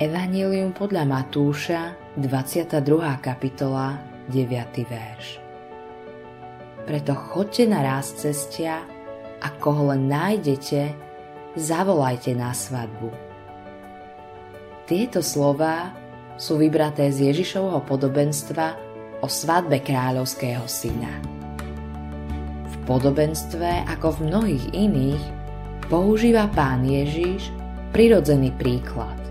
Evangelium podľa Matúša, 22. kapitola, 9. verš. Preto chodte na ráz cestia a koho len nájdete, zavolajte na svadbu. Tieto slová sú vybraté z Ježišovho podobenstva o svadbe kráľovského syna. V podobenstve, ako v mnohých iných, používa pán Ježiš prirodzený príklad.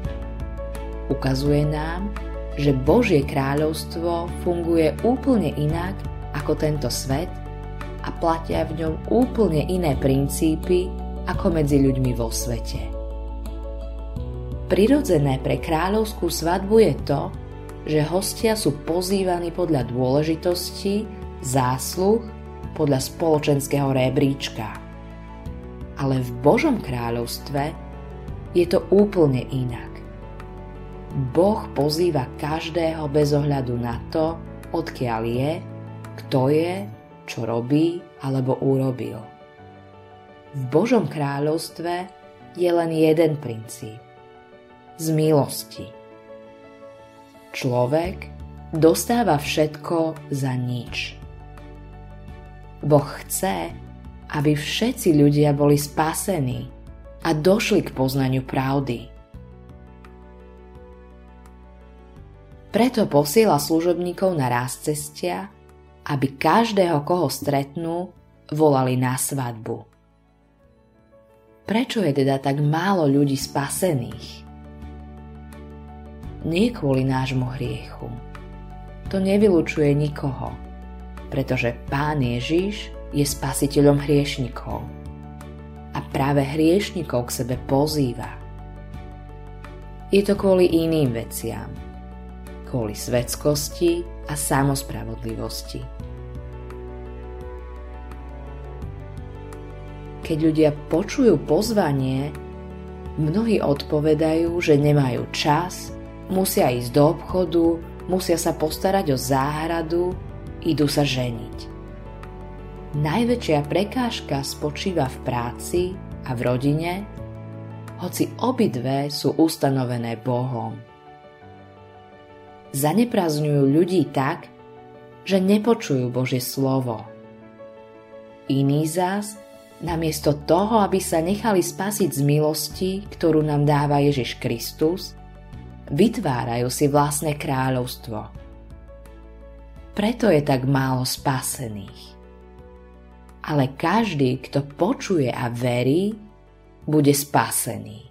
Ukazuje nám, že Božie kráľovstvo funguje úplne inak ako tento svet a platia v ňom úplne iné princípy ako medzi ľuďmi vo svete. Prirodzené pre kráľovskú svadbu je to, že hostia sú pozývaní podľa dôležitosti, zásluh, podľa spoločenského rebríčka. Ale v Božom kráľovstve je to úplne inak. Boh pozýva každého bez ohľadu na to, odkiaľ je, kto je, čo robí alebo urobil. V Božom kráľovstve je len jeden princíp. Z milosti. Človek dostáva všetko za nič. Boh chce, aby všetci ľudia boli spasení a došli k poznaniu pravdy. Preto posiela služobníkov na ráz cestia, aby každého, koho stretnú, volali na svadbu. Prečo je teda tak málo ľudí spasených? Nie kvôli nášmu hriechu. To nevylučuje nikoho, pretože Pán Ježiš je spasiteľom hriešnikov. A práve hriešnikov k sebe pozýva. Je to kvôli iným veciam. Kvôli svetskosti a samospravodlivosti. Keď ľudia počujú pozvanie, mnohí odpovedajú, že nemajú čas, musia ísť do obchodu, musia sa postarať o záhradu, idú sa ženiť. Najväčšia prekážka spočíva v práci a v rodine, hoci obidve sú ustanovené Bohom. Zaneprazňujú ľudí tak, že nepočujú Božie slovo. Iní zás, namiesto toho, aby sa nechali spasiť z milosti, ktorú nám dáva Ježiš Kristus, vytvárajú si vlastné kráľovstvo. Preto je tak málo spasených ale každý, kto počuje a verí, bude spasený.